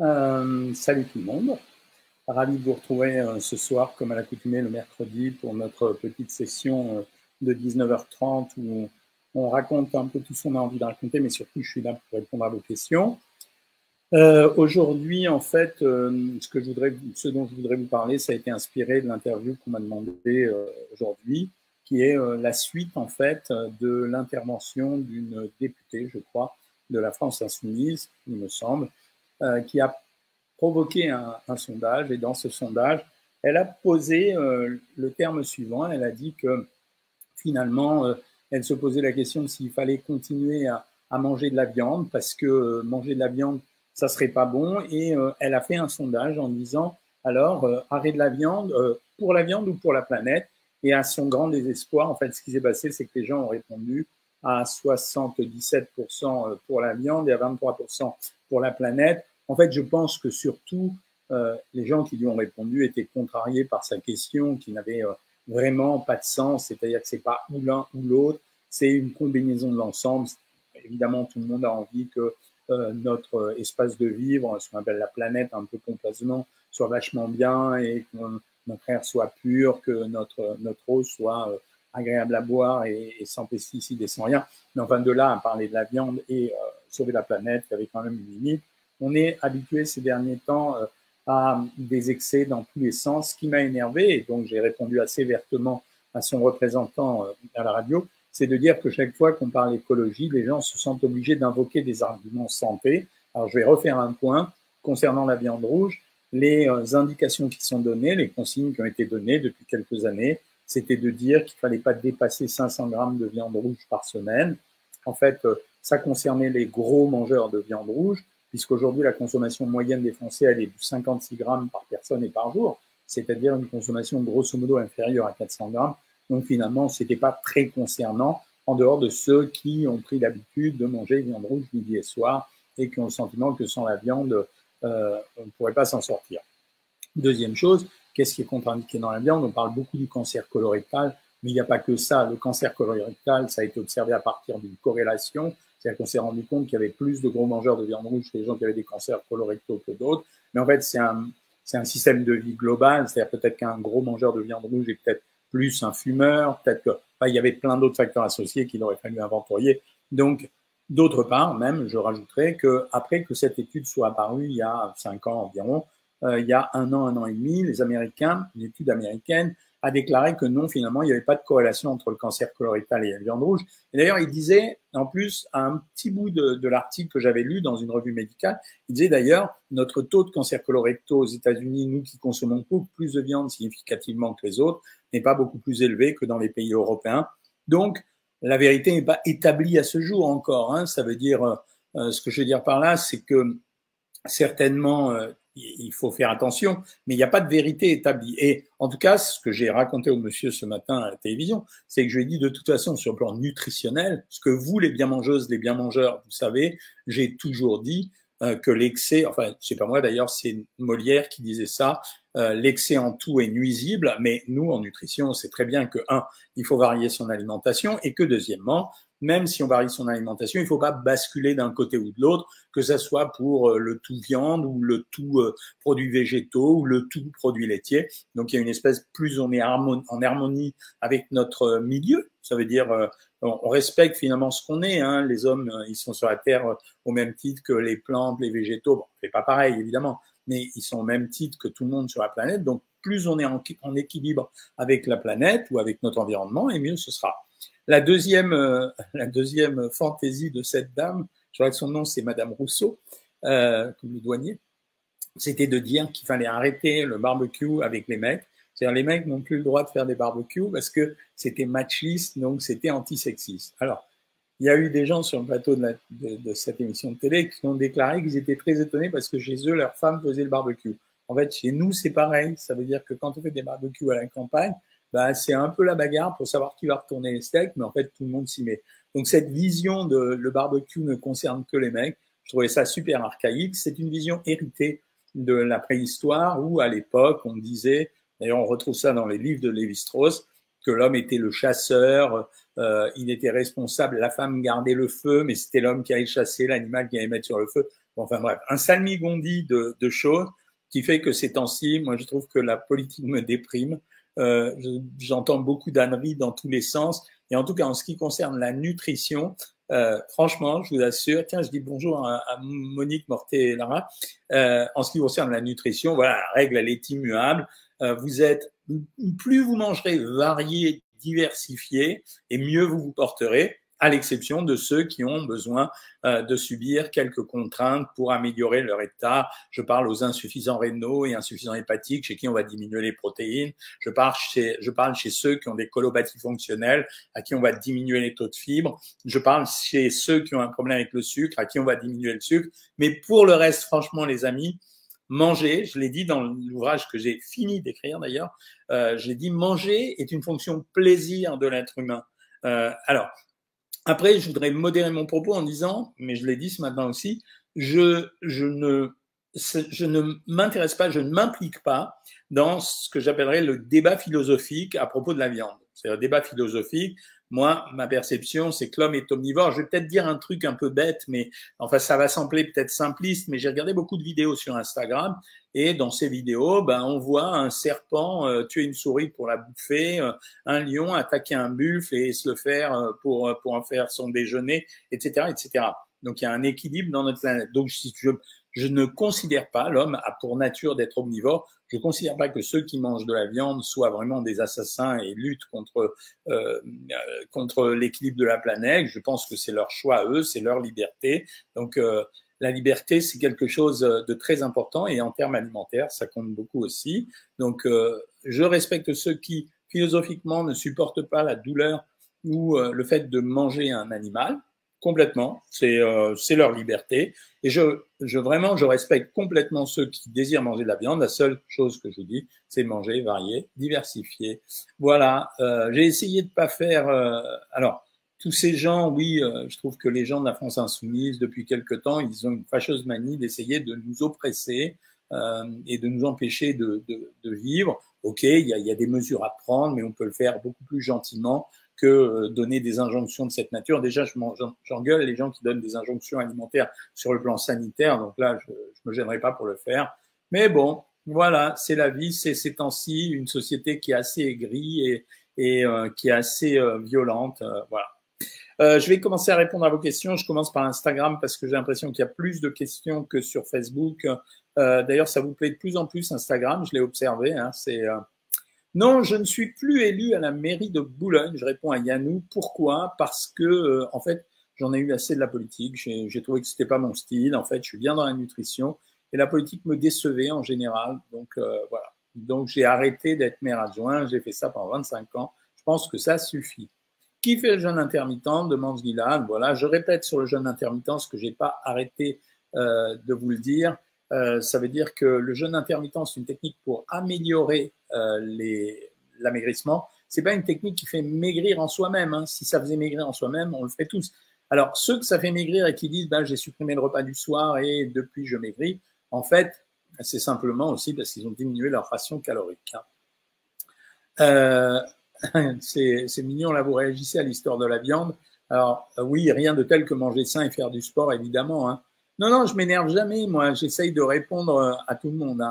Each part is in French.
Euh, salut tout le monde. Ravi de vous retrouver euh, ce soir, comme à l'accoutumée, le mercredi, pour notre petite session euh, de 19h30 où on raconte un peu tout ce qu'on a envie de raconter, mais surtout, je suis là pour répondre à vos questions. Aujourd'hui, en fait, ce, ce dont je voudrais vous parler, ça a été inspiré de l'interview qu'on m'a demandé aujourd'hui, qui est la suite, en fait, de l'intervention d'une députée, je crois, de la France insoumise, il me semble, euh, qui a provoqué un, sondage. Et dans ce sondage, elle a posé euh, le terme suivant. Elle a dit que finalement, euh, elle se posait la question s'il fallait continuer à, manger de la viande parce que manger de la viande, ça serait pas bon. Et elle a fait un sondage en disant alors arrêt de la viande pour la viande ou pour la planète? Et à son grand désespoir, en fait, ce qui s'est passé, c'est que les gens ont répondu à 77% pour la viande et à 23% pour la planète. En fait, je pense que surtout, euh, les gens qui lui ont répondu étaient contrariés par sa question qui n'avait euh, vraiment pas de sens, c'est-à-dire que c'est pas ou l'un ou l'autre, c'est une combinaison de l'ensemble. Évidemment, tout le monde a envie que euh, notre espace de vivre, ce qu'on appelle la planète un peu complacement, soit vachement bien et que notre air soit pur, que notre, notre eau soit agréable à boire et, sans pesticides et sans rien. Mais enfin, de là à parler de la viande et sauver la planète, il y avait quand même une limite on est habitué ces derniers temps euh, à des excès dans tous les sens, ce qui m'a énervé, et donc j'ai répondu assez vertement à son représentant euh, à la radio, c'est de dire que chaque fois qu'on parle écologie, les gens se sentent obligés d'invoquer des arguments santé. Alors je vais refaire un point concernant la viande rouge. Les euh, indications qui sont données, les consignes qui ont été données depuis quelques années, c'était de dire qu'il fallait pas dépasser 500 grammes de viande rouge par semaine. En fait, ça concernait les gros mangeurs de viande rouge puisqu'aujourd'hui la consommation moyenne des Français elle est de 56 grammes par personne et par jour, c'est-à-dire une consommation grosso modo inférieure à 400 grammes. Donc finalement, ce n'était pas très concernant en dehors de ceux qui ont pris l'habitude de manger viande rouge midi et soir et qui ont le sentiment que sans la viande, euh, on ne pourrait pas s'en sortir. Deuxième chose, qu'est-ce qui est contre-indiqué dans la viande? On parle beaucoup du cancer colorectal, mais il n'y a pas que ça. Le cancer colorectal, ça a été observé à partir d'une corrélation c'est-à-dire qu'on s'est rendu compte qu'il y avait plus de gros mangeurs de viande rouge que les gens qui avaient des cancers colorectaux que d'autres. Mais en fait, c'est un, c'est un système de vie global. C'est-à-dire peut-être qu'un gros mangeur de viande rouge est peut-être plus un fumeur. Peut-être que, il y avait plein d'autres facteurs associés qu'il aurait fallu inventorier. Donc, d'autre part, même, je rajouterais que après que cette étude soit apparue il y a cinq ans environ, euh, il y a un an, un an et demi, les Américains, une étude américaine, a déclaré que non, finalement, il n'y avait pas de corrélation entre le cancer colorectal et la viande rouge. Et d'ailleurs, il disait, en plus, un petit bout de, l'article que j'avais lu dans une revue médicale, il disait d'ailleurs, notre taux de cancer colorectal aux États-Unis, nous qui consommons beaucoup plus de viande significativement que les autres, n'est pas beaucoup plus élevé que dans les pays européens. Donc, la vérité n'est pas établie à ce jour encore. Hein. Ça veut dire, euh, ce que je veux dire par là, c'est que certainement, euh, il faut faire attention, mais il n'y a pas de vérité établie. Et en tout cas, ce que j'ai raconté au monsieur ce matin à la télévision, c'est que je lui ai dit de toute façon sur le plan nutritionnel, ce que vous, les bien mangeuses, les bien mangeurs, vous savez, j'ai toujours dit euh, que l'excès, enfin, c'est pas moi d'ailleurs, c'est Molière qui disait ça, euh, l'excès en tout est nuisible, mais nous, en nutrition, on sait très bien que, un, il faut varier son alimentation, et que, deuxièmement, même si on varie son alimentation, il ne faut pas basculer d'un côté ou de l'autre, que ce soit pour euh, le tout viande ou le tout euh, produit végétaux ou le tout produit laitier. Donc il y a une espèce, plus on est en harmonie avec notre milieu, ça veut dire euh, on respecte finalement ce qu'on est. Hein. Les hommes, ils sont sur la Terre au même titre que les plantes, les végétaux. Bon, c'est pas pareil évidemment, mais ils sont au même titre que tout le monde sur la planète. Donc plus on est en équilibre avec la planète ou avec notre environnement, et mieux ce sera. La deuxième, euh, la deuxième fantaisie de cette dame, je crois que son nom c'est Madame Rousseau, euh, comme le douanier, c'était de dire qu'il fallait arrêter le barbecue avec les mecs. C'est-à-dire les mecs n'ont plus le droit de faire des barbecues parce que c'était machiste, donc c'était antisexiste. Alors, il y a eu des gens sur le plateau de, de, cette émission de télé qui ont déclaré qu'ils étaient très étonnés parce que chez eux, leurs femmes faisaient le barbecue. En fait, chez nous, c'est pareil. Ça veut dire que quand on fait des barbecues à la campagne, bah, c'est un peu la bagarre pour savoir qui va retourner les steaks, mais en fait, tout le monde s'y met. Donc, cette vision de le barbecue ne concerne que les mecs, je trouvais ça super archaïque. C'est une vision héritée de la préhistoire où, à l'époque, on disait, d'ailleurs, on retrouve ça dans les livres de Lévi-Strauss, que l'homme était le chasseur, euh, il était responsable, la femme gardait le feu, mais c'était l'homme qui allait chasser, l'animal qui allait mettre sur le feu. enfin bref, un salmigondi de, de choses qui fait que ces temps-ci, moi je trouve que la politique me déprime. Euh, J'entends beaucoup d'âneries dans tous les sens. Et en tout cas, en ce qui concerne la nutrition, euh, franchement, je vous assure, tiens, je dis bonjour à, Monique Morté Lara. Euh, en ce qui concerne la nutrition, voilà, la règle, elle est immuable. Euh, vous êtes, plus vous mangerez varié, diversifié, et mieux vous vous porterez à l'exception de ceux qui ont besoin euh, de subir quelques contraintes pour améliorer leur état. Je parle aux insuffisants rénaux et insuffisants hépatiques, chez qui on va diminuer les protéines. Je parle chez, je parle chez ceux qui ont des colopathies fonctionnelles, à qui on va diminuer les taux de fibres. Je parle chez ceux qui ont un problème avec le sucre, à qui on va diminuer le sucre. Mais pour le reste, franchement, les amis, manger, je l'ai dit dans l'ouvrage que j'ai fini d'écrire d'ailleurs, euh, j'ai dit manger est une fonction plaisir de l'être humain. Euh, alors, après, je voudrais modérer mon propos en disant, mais je l'ai dit ce matin aussi, je, ne, ne m'intéresse pas, je ne m'implique pas dans ce que j'appellerais le débat philosophique à propos de la viande. C'est un débat philosophique. Moi, ma perception, c'est que l'homme est omnivore. Je vais peut-être dire un truc un peu bête, mais enfin, ça va sembler peut-être simpliste, mais j'ai regardé beaucoup de vidéos sur Instagram et dans ces vidéos, ben, on voit un serpent euh, tuer une souris pour la bouffer, euh, un lion attaquer un buffle et se le faire euh, pour, pour en faire son déjeuner, etc., etc. Donc il y a un équilibre dans notre planète. Donc je, je ne considère pas l'homme a pour nature d'être omnivore. Je ne considère pas que ceux qui mangent de la viande soient vraiment des assassins et luttent contre euh, contre l'équilibre de la planète. Je pense que c'est leur choix à eux, c'est leur liberté. Donc euh, la liberté, c'est quelque chose de très important et en termes alimentaires, ça compte beaucoup aussi. Donc, euh, je respecte ceux qui, philosophiquement, ne supportent pas la douleur ou euh, le fait de manger un animal complètement. C'est euh, leur liberté. Et je, je vraiment, je respecte complètement ceux qui désirent manger de la viande. La seule chose que je dis, c'est manger, varier, diversifier. Voilà. Euh, J'ai essayé de pas faire. Euh, alors, tous ces gens, oui, euh, je trouve que les gens de la France insoumise, depuis quelque temps, ils ont une fâcheuse manie d'essayer de nous oppresser euh, et de nous empêcher de, de, de vivre. Ok, il y, a, y, a, des mesures à prendre, mais on peut le faire beaucoup plus gentiment que euh, donner des injonctions de cette nature. Déjà, j'engueule les gens qui donnent des injonctions alimentaires sur le plan sanitaire, donc là, je ne me gênerai pas pour le faire. Mais bon, voilà, c'est la vie, c'est ces temps-ci, une société qui est assez aigrie et, et euh, qui est assez euh, violente. voilà. Je vais commencer à répondre à vos questions. Je commence par Instagram parce que j'ai l'impression qu'il y a plus de questions que sur Facebook. D'ailleurs, ça vous plaît de plus en plus Instagram, je l'ai observé. Hein, c'est. Non, je ne suis plus élu à la mairie de Boulogne. Je réponds à Yannou. Pourquoi? Parce que, euh, en fait, j'en ai eu assez de la politique. J'ai trouvé que c'était pas mon style. En fait, je suis bien dans la nutrition et la politique me décevait en général. Donc euh, voilà. Donc j'ai arrêté d'être maire adjoint. J'ai fait ça pendant 25 ans. Je pense que ça suffit. Qui fait le jeûne intermittent? Demande Guylaine. Voilà, je répète sur le jeûne intermittent ce que j'ai pas arrêté euh, de vous le dire. Euh, ça veut dire que le jeûne intermittent, c'est une technique pour améliorer l'amaigrissement. C'est pas une technique qui fait maigrir en soi-même. Hein. Si ça faisait maigrir en soi-même, on le fait tous. Alors, ceux que ça fait maigrir et qui disent ben, j'ai supprimé le repas du soir et depuis je maigris, en fait, c'est simplement aussi parce qu'ils ont diminué leur ration calorique. Hein. Euh, c'est mignon, là, vous réagissez à l'histoire de la viande. Alors, euh, oui, rien de tel que manger sain et faire du sport, évidemment. Hein. Non, non, je m'énerve jamais, moi. J'essaye de répondre euh, à tout le monde.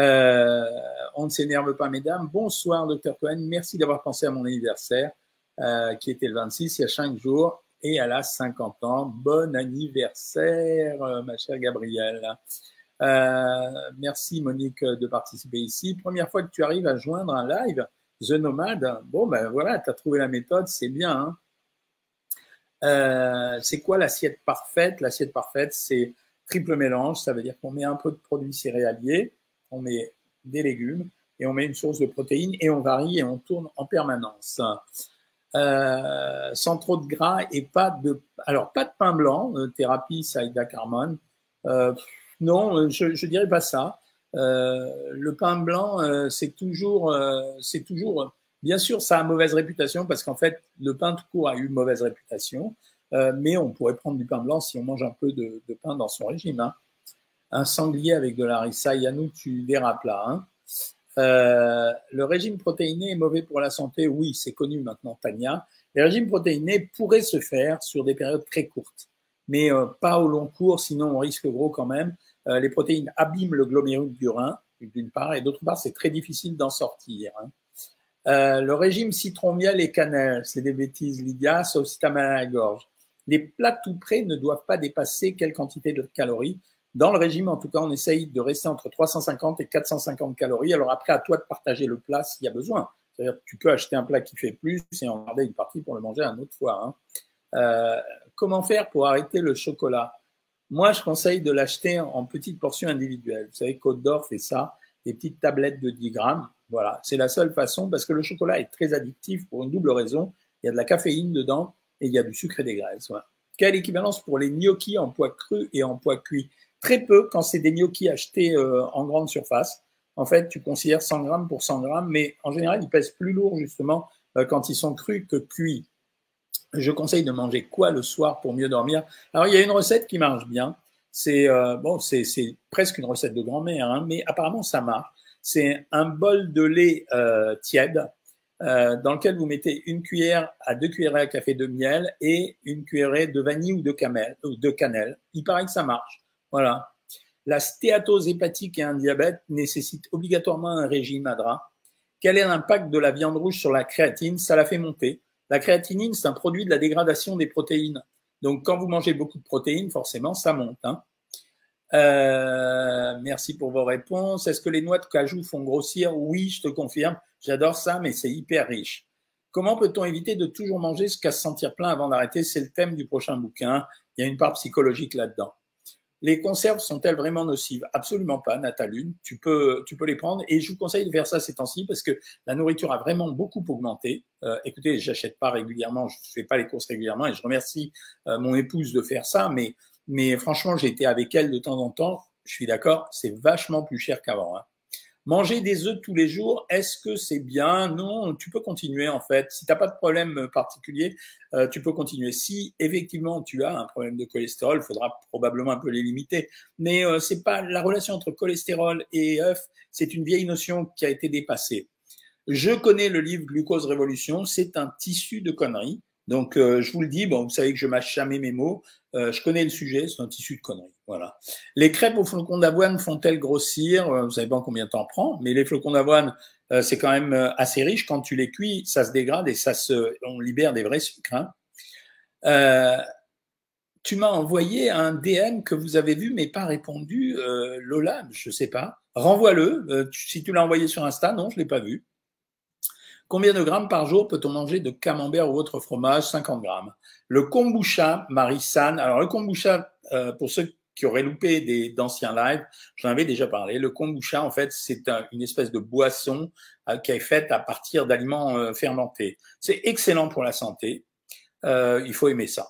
Euh, on ne s'énerve pas, mesdames. Bonsoir, docteur Cohen. Merci d'avoir pensé à mon anniversaire, euh, qui était le 26, il y a cinq jours, et à la 50 ans. Bon anniversaire, euh, ma chère Gabrielle. Merci, Monique, de participer ici. Première fois que tu arrives à joindre un live. The Nomade, bon ben voilà, tu as trouvé la méthode, c'est bien. Hein. C'est quoi l'assiette parfaite? L'assiette parfaite, c'est triple mélange, ça veut dire qu'on met un peu de produits céréaliers, on met des légumes et on met une source de protéines et on varie et on tourne en permanence. Euh, sans trop de gras et pas de alors pas de pain blanc, euh, thérapie Saïda Carmon. Euh, non, je, je dirais pas ça. Euh, le pain blanc, euh, c'est toujours, euh, c'est toujours, bien sûr, ça a mauvaise réputation parce qu'en fait, le pain tout court a eu mauvaise réputation, mais on pourrait prendre du pain blanc si on mange un peu de, de pain dans son régime. Hein. Un sanglier avec de la rissa, Yannou, tu dérapes là. Hein. Euh, le régime protéiné est mauvais pour la santé, oui, c'est connu maintenant, Tania. Le régime protéiné pourrait se faire sur des périodes très courtes. mais pas au long cours, sinon on risque gros quand même. les protéines abîment le glomérule du rein, d'une part, et d'autre part, c'est très difficile d'en sortir. Hein. Euh, le régime citron, miel et cannelle, c'est des bêtises, Lydia, sauf si t'as mal à la gorge. Les plats tout près ne doivent pas dépasser quelle quantité de calories? Dans le régime, en tout cas, on essaye de rester entre 350 et 450 calories. Alors après, à toi de partager le plat s'il y a besoin. C'est-à-dire tu peux acheter un plat qui fait plus et en garder une partie pour le manger une autre fois. Hein. Euh, comment faire pour arrêter le chocolat? Moi, je conseille de l'acheter en petites portions individuelles. Vous savez, Côte d'Or fait ça, des petites tablettes de 10 grammes. Voilà, c'est la seule façon parce que le chocolat est très addictif pour une double raison. Il y a de la caféine dedans et il y a du sucre et des graisses. Quelle équivalence pour les gnocchis en poids cru et en poids cuit Très peu quand c'est des gnocchis achetés euh, en grande surface. En fait, tu considères 100 grammes pour 100 grammes, mais en général, ils pèsent plus lourd justement euh, quand ils sont crus que cuits. Je conseille de manger quoi le soir pour mieux dormir? Alors, il y a une recette qui marche bien. C'est euh, bon, c'est presque une recette de grand-mère, hein, mais apparemment ça marche c'est un bol de lait euh, tiède euh, dans lequel vous mettez une cuillère à deux cuillerées à café de miel et une cuillerée de vanille ou de, ou de cannelle. Il paraît que ça marche. Voilà. La stéatose hépatique et un diabète nécessitent obligatoirement un régime à. Quel est l'impact de la viande rouge sur la créatine? Ça la fait monter. La créatinine, c'est un produit de la dégradation des protéines. Donc, quand vous mangez beaucoup de protéines, forcément, ça monte. Hein. Euh, merci pour vos réponses. Est-ce que les noix de cajou font grossir? Oui, je te confirme. J'adore ça, mais c'est hyper riche. Comment peut-on éviter de toujours manger jusqu'à se sentir plein avant d'arrêter? C'est le thème du prochain bouquin. Il y a une part psychologique là-dedans. Les conserves sont-elles vraiment nocives? Absolument pas, Nathalie. Tu peux, tu peux les prendre et je vous conseille de faire ça ces temps-ci parce que la nourriture a vraiment beaucoup augmenté. Euh, écoutez, j'achète pas régulièrement, je fais pas les courses régulièrement et je remercie euh, mon épouse de faire ça, mais mais franchement, j'ai été avec elle de temps en temps. Je suis d'accord, c'est vachement plus cher qu'avant. Hein. Manger des œufs tous les jours, est-ce que c'est bien? Non, tu peux continuer en fait. Si tu n'as pas de problème particulier, euh, tu peux continuer. Si effectivement tu as un problème de cholestérol, il faudra probablement un peu les limiter. Mais euh, c'est pas la relation entre cholestérol et œufs, c'est une vieille notion qui a été dépassée. Je connais le livre Glucose Révolution, c'est un tissu de conneries. Donc, euh, je vous le dis, bon, vous savez que je mâche jamais mes mots. Euh, je connais le sujet, c'est un tissu de conneries. Les crêpes au flocon d'avoine font-elles grossir? Euh, Vous savez pas combien de temps prend, mais les flocons d'avoine, c'est quand même assez riche. Quand tu les cuis, ça se dégrade et ça se, on libère des vrais sucres. Hein. tu m'as envoyé un DM que vous avez vu mais pas répondu, Lola, je sais pas. Renvoie-le. si tu l'as envoyé sur Insta, non, je l'ai pas vu. Combien de grammes par jour peut-on manger de camembert ou autre fromage? 50 grammes. Le kombucha, Marie-San. Alors, le kombucha, euh, pour ceux qui auraient loupé d'anciens lives, j'en avais déjà parlé. Le kombucha, en fait, c'est une espèce de boisson euh, qui est faite à partir d'aliments euh, fermentés. C'est excellent pour la santé. il faut aimer ça.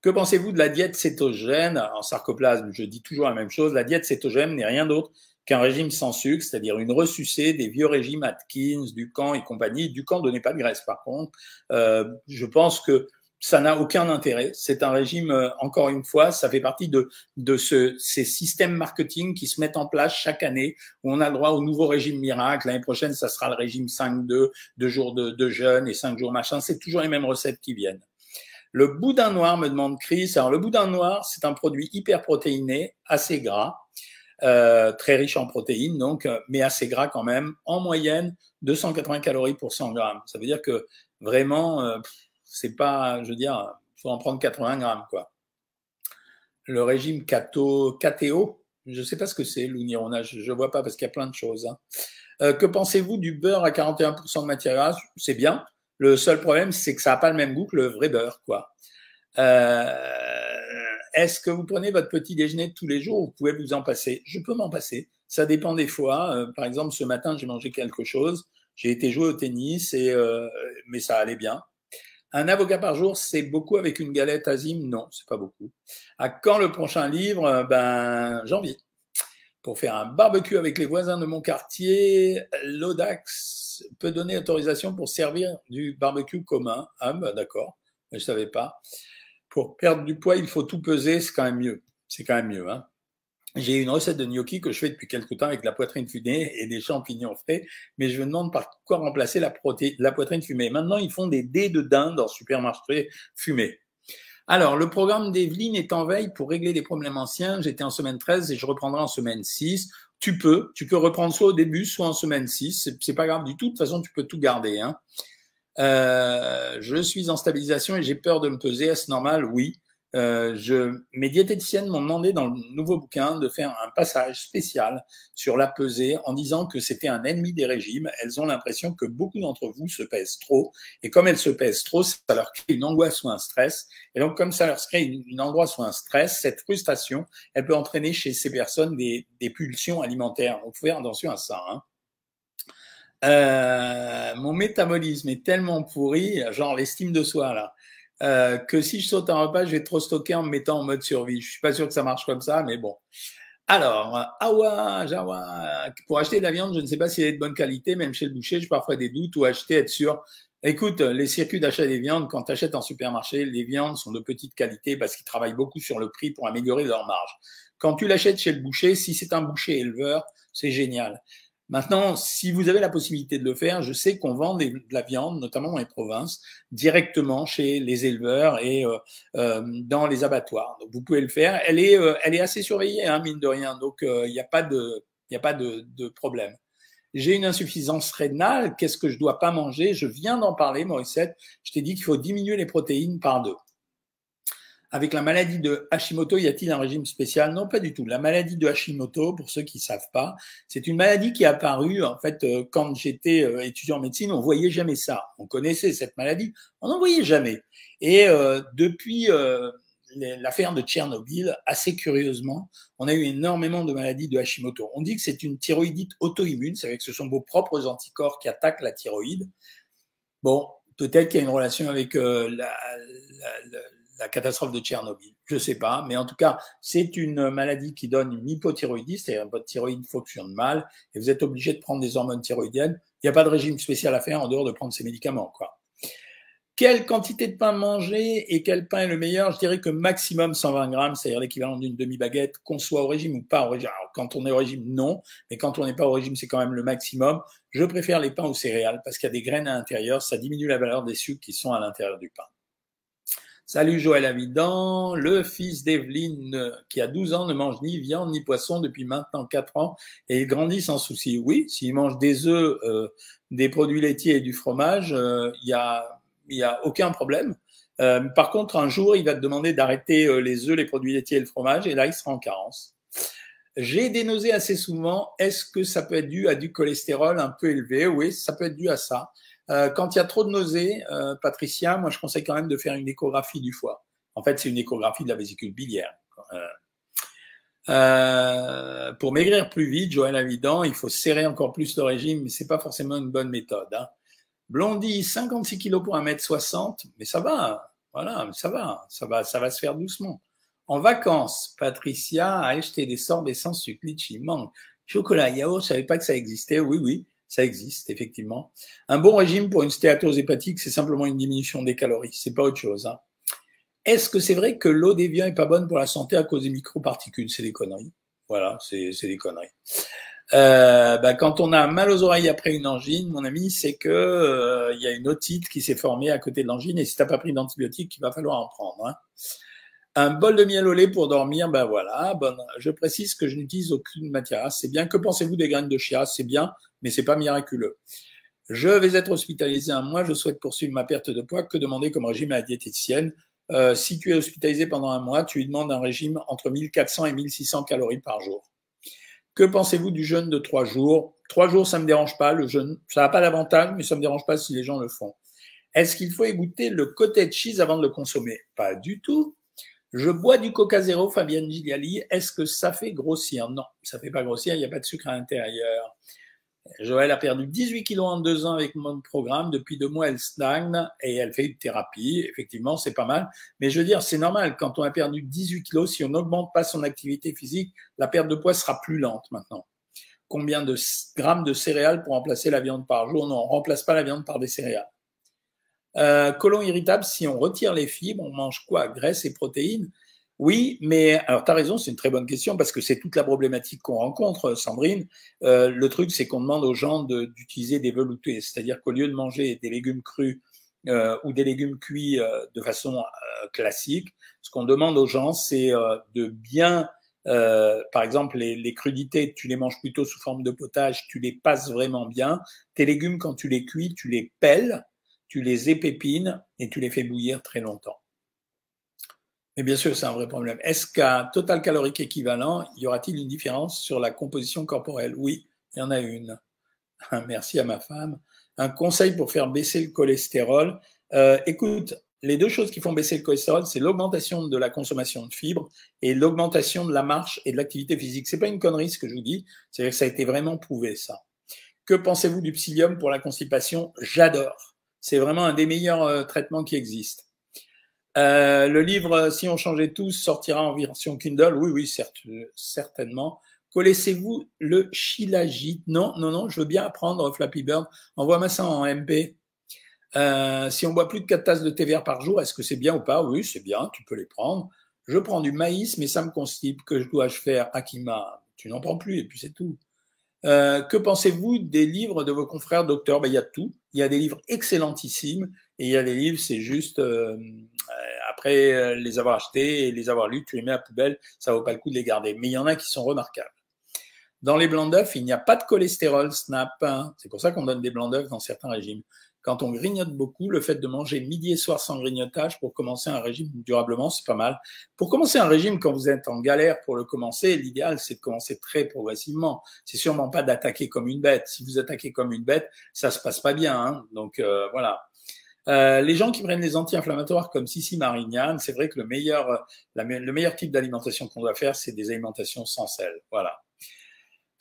Que pensez-vous de la diète cétogène? En sarcoplasme, je dis toujours la même chose. La diète cétogène n'est rien d'autre qu'un régime sans sucre, c'est-à-dire une ressucée des vieux régimes Atkins, Ducan et compagnie. Ducan donnait pas de graisse par contre. Euh, je pense que ça n'a aucun intérêt. C'est un régime, euh, encore une fois, ça fait partie de, de ce, ces systèmes marketing qui se mettent en place chaque année, où on a le droit au nouveau régime miracle. L'année prochaine, ça sera le régime 5-2, deux jours de, de jeûne et cinq jours machin. C'est toujours les mêmes recettes qui viennent. Le boudin noir, me demande Chris. Alors, le boudin noir, c'est un produit hyper protéiné, assez gras. Euh, très riche en protéines, donc, euh, mais assez gras quand même. En moyenne, 280 calories pour 100 grammes. Ça veut dire que vraiment, euh, c'est pas, je veux dire, faut en prendre 80 grammes, quoi. Le régime cato, je sais pas ce que c'est, l'ounironage, je vois pas parce qu'il y a plein de choses. Hein. que pensez-vous du beurre à 41% de matière grasse? C'est bien. Le seul problème, c'est que ça n'a pas le même goût que le vrai beurre, quoi. Euh, est-ce que vous prenez votre petit déjeuner tous les jours ou vous pouvez vous en passer? Je peux m'en passer. Ça dépend des fois. Euh, par exemple, ce matin, j'ai mangé quelque chose. J'ai été jouer au tennis, et, euh, mais ça allait bien. Un avocat par jour, c'est beaucoup avec une galette azim? Non, c'est pas beaucoup. À quand le prochain livre? Ben, janvier. Pour faire un barbecue avec les voisins de mon quartier, l'Odax peut donner autorisation pour servir du barbecue commun. Ah, ben d'accord, je savais pas pour perdre du poids, il faut tout peser, c'est quand même mieux. C'est quand même mieux. Hein. J'ai une recette de gnocchi que je fais depuis quelque temps avec la poitrine fumée et des champignons frais, mais je me demande par quoi remplacer la, la poitrine fumée. Maintenant, ils font des dés de dinde dans supermarché fumé. Alors, le programme d'Evelyne est en veille pour régler les problèmes anciens. J'étais en semaine 13 et je reprendrai en semaine 6. Tu peux, tu peux reprendre soit au début, soit en semaine 6. C'est pas grave du tout. De toute façon, tu peux tout garder. Hein. Euh, je suis en stabilisation et j'ai peur de me peser. Est-ce normal? Oui. Euh, je, mes diététiciennes m'ont demandé dans le nouveau bouquin de faire un passage spécial sur la pesée en disant que c'était un ennemi des régimes. Elles ont l'impression que beaucoup d'entre vous se pèsent trop et comme elles se pèsent trop, ça leur crée une angoisse ou un stress. Et donc comme ça leur crée une, angoisse ou un stress, cette frustration, elle peut entraîner chez ces personnes des, des pulsions alimentaires. Donc faut faire attention à ça. Hein. Euh, mon métabolisme est tellement pourri, genre l'estime de soi là, euh, que si je saute un repas, je vais trop stocker en me mettant en mode survie. Je suis pas sûr que ça marche comme ça, mais bon. Alors, Awa, Jawa, pour acheter de la viande, je ne sais pas si elle est de bonne qualité, même chez le boucher, j'ai parfois des doutes ou acheter, être sûr. Écoute, les circuits d'achat des viandes, quand tu achètes en supermarché, les viandes sont de petite qualité parce qu'ils travaillent beaucoup sur le prix pour améliorer leur marge. Quand tu l'achètes chez le boucher, si c'est un boucher éleveur, c'est génial. Maintenant, si vous avez la possibilité de le faire, je sais qu'on vend de la viande, notamment dans les provinces, directement chez les éleveurs et euh, euh, dans les abattoirs. Donc, vous pouvez le faire. Elle est, euh, elle est assez surveillée, hein, mine de rien. Donc, il n'y a pas de, il a pas de, de problème. J'ai une insuffisance rénale. Qu'est-ce que je dois pas manger? Je viens d'en parler, Morissette. Je t'ai dit qu'il faut diminuer les protéines par deux. Avec la maladie de Hashimoto, y a-t-il un régime spécial? Non, pas du tout. La maladie de Hashimoto, pour ceux qui ne savent pas, c'est une maladie qui est apparue, en fait, euh, quand j'étais euh, étudiant en médecine, on voyait jamais ça. On connaissait cette maladie, on n'en voyait jamais. Et euh, depuis l'affaire de Tchernobyl, assez curieusement, on a eu énormément de maladies de Hashimoto. On dit que c'est une thyroïdite auto-immune, c'est-à-dire que ce sont vos propres anticorps qui attaquent la thyroïde. Bon, peut-être qu'il y a une relation avec la, la, la la catastrophe de Tchernobyl. Je ne sais pas, mais en tout cas, c'est une maladie qui donne une hypothyroïdie, c'est-à-dire votre thyroïde fonctionne mal et vous êtes obligé de prendre des hormones thyroïdiennes. Il n'y a pas de régime spécial à faire en dehors de prendre ces médicaments. Quoi. Quelle quantité de pain manger et quel pain est le meilleur? Je dirais que maximum 120 grammes, c'est-à-dire l'équivalent d'une demi-baguette, qu'on soit au régime ou pas au régime. Alors, quand on est au régime, non, mais quand on n'est pas au régime, c'est quand même le maximum. Je préfère les pains aux céréales parce qu'il y a des graines à l'intérieur, ça diminue la valeur des sucres qui sont à l'intérieur du pain. Salut Joël Avidan, le fils d'Evelyne qui a 12 ans ne mange ni viande ni poisson depuis maintenant 4 ans et il grandit sans souci. Oui, s'il mange des œufs, euh, des produits laitiers et du fromage, euh, il n'y a, y a aucun problème. Euh, par contre, un jour, il va te demander d'arrêter les œufs, les produits laitiers et le fromage et là, il sera en carence. J'ai des nausées assez souvent. Est-ce que ça peut être dû à du cholestérol un peu élevé? Oui, ça peut être dû à ça. Euh, quand il y a trop de nausées, euh, Patricia, moi je conseille quand même de faire une échographie du foie. En fait, c'est une échographie de la vésicule biliaire. Euh, pour maigrir plus vite, Joël Avidan, il faut serrer encore plus le régime, mais c'est pas forcément une bonne méthode. Hein. Blondie, 56 kilos pour 1m60, mais ça va, voilà, ça va, ça va, ça va se faire doucement. En vacances, Patricia a acheté des sorbets sans sucre, litchi, mangue, chocolat, yaourt, je savais pas que ça existait, oui, oui. Ça existe, effectivement. Un bon régime pour une stéatose hépatique, c'est simplement une diminution des calories. C'est pas autre chose. Hein. Est-ce que c'est vrai que l'eau des viands est pas bonne pour la santé à cause des microparticules? C'est des conneries. Voilà, c'est des conneries. Euh, bah, quand on a mal aux oreilles après une angine, mon ami, c'est que euh, il y a une otite qui s'est formée à côté de l'angine et si t'as pas pris d'antibiotiques, il va falloir en prendre. Hein. Un bol de miel au lait pour dormir, ben voilà. Bon, je précise que je n'utilise aucune matière. C'est bien. Que pensez-vous des graines de chia? C'est bien, mais c'est pas miraculeux. Je vais être hospitalisé un mois. Je souhaite poursuivre ma perte de poids. Que demander comme régime à la diététicienne? Euh, Si tu es hospitalisé pendant un mois, tu lui demandes un régime entre 1400 et 1600 calories par jour. Que pensez-vous du jeûne de trois jours? Trois jours, ça me dérange pas. Le jeûne, ça n'a pas d'avantage, mais ça me dérange pas si les gens le font. Est-ce qu'il faut égoutter le de cheese avant de le consommer? Pas du tout. Je bois du Coca Zéro, Fabienne Gigali. Est-ce que ça fait grossir? Non, ça fait pas grossir, il n'y a pas de sucre à l'intérieur. Joël a perdu 18 kilos en deux ans avec mon programme. Depuis deux mois, elle stagne et elle fait une thérapie. Effectivement, c'est pas mal. Mais je veux dire, c'est normal. Quand on a perdu 18 kilos, si on n'augmente pas son activité physique, la perte de poids sera plus lente maintenant. Combien de grammes de céréales pour remplacer la viande par jour? Non, on remplace pas la viande par des céréales. Euh, colon irritable, si on retire les fibres, on mange quoi? Graisse et protéines Oui, mais alors tu as raison, c'est une très bonne question parce que c'est toute la problématique qu'on rencontre, Sandrine. Euh, le truc, c'est qu'on demande aux gens d'utiliser des veloutés, c'est-à-dire qu'au lieu de manger des légumes crus ou des légumes cuits de façon classique. Ce qu'on demande aux gens, c'est de bien euh, par exemple, les, crudités, tu les manges plutôt sous forme de potage, tu les passes vraiment bien. Tes légumes, quand tu les cuis, tu les pelles, tu les épépines et tu les fais bouillir très longtemps. Mais bien sûr, c'est un vrai problème. Est-ce qu'à total calorique équivalent, y aura-t-il une différence sur la composition corporelle? Oui, il y en a une. Merci à ma femme. Un conseil pour faire baisser le cholestérol. Euh, écoute, les deux choses qui font baisser le cholestérol, c'est l'augmentation de la consommation de fibres et l'augmentation de la marche et de l'activité physique. C'est pas une connerie ce que je vous dis, c'est-à-dire que ça a été vraiment prouvé ça. Que pensez-vous du psyllium pour la constipation? J'adore. C'est vraiment un des meilleurs euh, traitements qui existent. Euh, le livre Si on changeait tous sortira en version Kindle. Oui, oui, certainement. Connaissez-vous le shilajit? Non, non, non, je veux bien apprendre Flappy Bird. Envoie-moi ça en MP. Euh, si on boit plus de 4 tasses de thé vert par jour, est-ce que c'est bien ou pas? Oui, c'est bien, tu peux les prendre. Je prends du maïs, mais ça me constipe. Que je dois-je faire Akima Tu n'en prends plus et puis c'est tout. Euh, que pensez-vous des livres de vos confrères docteurs? Ben, Il y a tout. Il y a des livres excellentissimes et il y a des livres, c'est juste euh, après les avoir achetés et les avoir lus, tu les mets à poubelle, ça vaut pas le coup de les garder. Mais il y en a qui sont remarquables. Dans les blancs d'œufs, il n'y a pas de cholestérol, SNAP. Hein. C'est pour ça qu'on donne des blancs d'œufs dans certains régimes quand on grignote beaucoup, le fait de manger midi et soir sans grignotage pour commencer un régime durablement, c'est pas mal. Pour commencer un régime, quand vous êtes en galère pour le commencer, l'idéal, c'est de commencer très progressivement. C'est sûrement pas d'attaquer comme une bête. Si vous attaquez comme une bête, ça se passe pas bien. Hein. Donc euh, voilà. Euh, les gens qui prennent des anti-inflammatoires comme Sissi Marignane, c'est vrai que le meilleur, le meilleur type d'alimentation qu'on doit faire, c'est des alimentations sans sel. Voilà.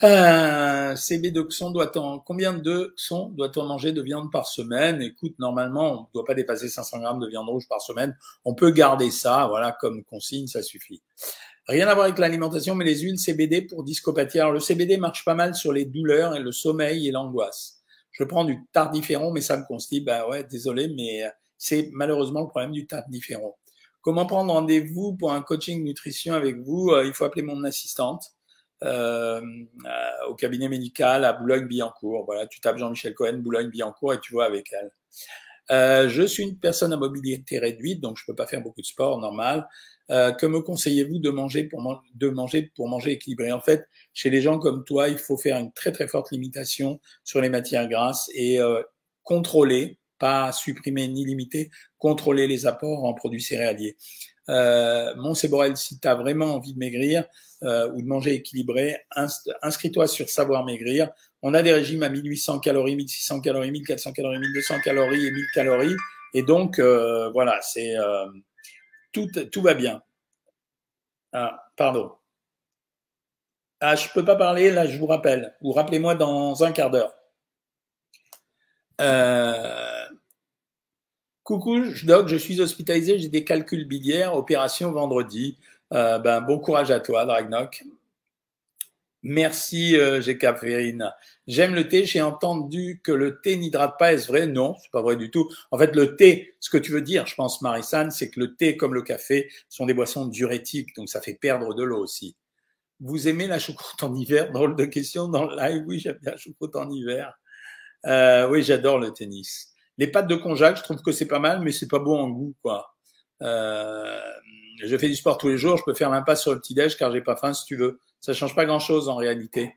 Euh, CB doit doit-on, combien de son doit-on manger de viande par semaine? Écoute, normalement, on ne doit pas dépasser 500 grammes de viande rouge par semaine. On peut garder ça, voilà, comme consigne, ça suffit. Rien à voir avec l'alimentation, mais les huiles CBD pour discopathie. Alors, le CBD marche pas mal sur les douleurs et le sommeil et l'angoisse. Je prends du tardiféron, mais ça me constipe. Bah ouais, désolé, mais c'est malheureusement le problème du tardiféron. Comment prendre rendez-vous pour un coaching nutrition avec vous? Euh, Il faut appeler mon assistante. Euh, au cabinet médical à Boulogne-Billancourt. Voilà, tu tapes Jean-Michel Cohen, Boulogne-Billancourt et tu vois avec elle. Euh, je suis une personne à mobilité réduite, donc je peux pas faire beaucoup de sport normal. Euh, que me conseillez-vous de manger pour de manger pour manger équilibré? En fait, chez les gens comme toi, il faut faire une très très forte limitation sur les matières grasses et euh, contrôler, pas supprimer ni limiter, contrôler les apports en produits céréaliers. Euh, mon Borel, si tu as vraiment envie de maigrir euh, ou de manger équilibré, inscris-toi sur Savoir Maigrir. On a des régimes à 1800 calories, 1600 calories, 1400 calories, 1200 calories et 1000 calories. Et donc, euh, voilà, c'est tout, tout va bien. Ah, pardon. Ah, je peux pas parler, là, je vous rappelle. Ou rappelez-moi dans un quart d'heure. Coucou, Doc, je suis hospitalisé, j'ai des calculs biliaires, opération vendredi. Euh, ben, bon courage à toi, Dragnok. Merci, euh, J'aime le thé. J'ai entendu que le thé n'hydrate pas. Est-ce vrai? Non, c'est pas vrai du tout. En fait, le thé, ce que tu veux dire, je pense, Marisane, c'est que le thé, comme le café, sont des boissons diurétiques, donc ça fait perdre de l'eau aussi. Vous aimez la choucroute en hiver? Drôle de question dans le live. Oui, j'aime la choucroute en hiver. Euh, oui, j'adore le tennis. Les pâtes de konjac, je trouve que c'est pas mal, mais c'est pas beau en goût, quoi. Euh, je fais du sport tous les jours, je peux faire l'impasse sur le petit-déj car j'ai pas faim si tu veux. Ça change pas grand-chose en réalité,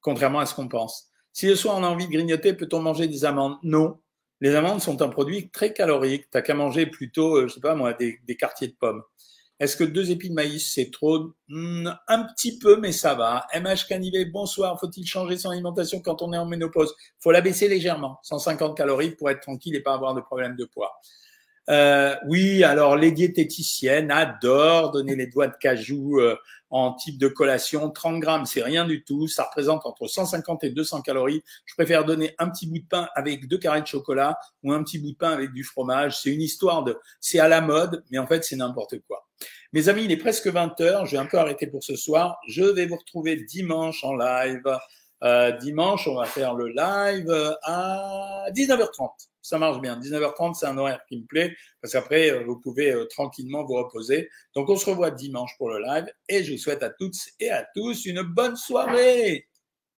contrairement à ce qu'on pense. Si le soir on a envie de grignoter, peut-on manger des amandes? Non. Les amandes sont un produit très calorique. T'as qu'à manger plutôt, euh, je sais pas moi, des quartiers de pommes. Est-ce que deux épis de maïs, c'est trop? Hmm, Un petit peu, mais ça va. MH Canivet, bonsoir. Faut-il changer son alimentation quand on est en ménopause? Faut la baisser légèrement, 150 calories pour être tranquille et pas avoir de problème de poids. Euh, oui, alors les diététiciennes adorent donner les doigts de cajou euh, en type de collation. 30 grammes, c'est rien du tout. Ça représente entre 150 et 200 calories. Je préfère donner un petit bout de pain avec deux carrés de chocolat ou un petit bout de pain avec du fromage. C'est une histoire de, c'est à la mode, mais en fait, c'est n'importe quoi. Mes amis, il est presque 20 heures. Je vais un peu arrêter pour ce soir. Je vais vous retrouver dimanche en live. Euh, dimanche, on va faire le live à 19h30. Ça marche bien. 19h30, c'est un horaire qui me plaît parce qu'après, euh, vous pouvez euh, tranquillement vous reposer. Donc, on se revoit dimanche pour le live et je vous souhaite à toutes et à tous une bonne soirée.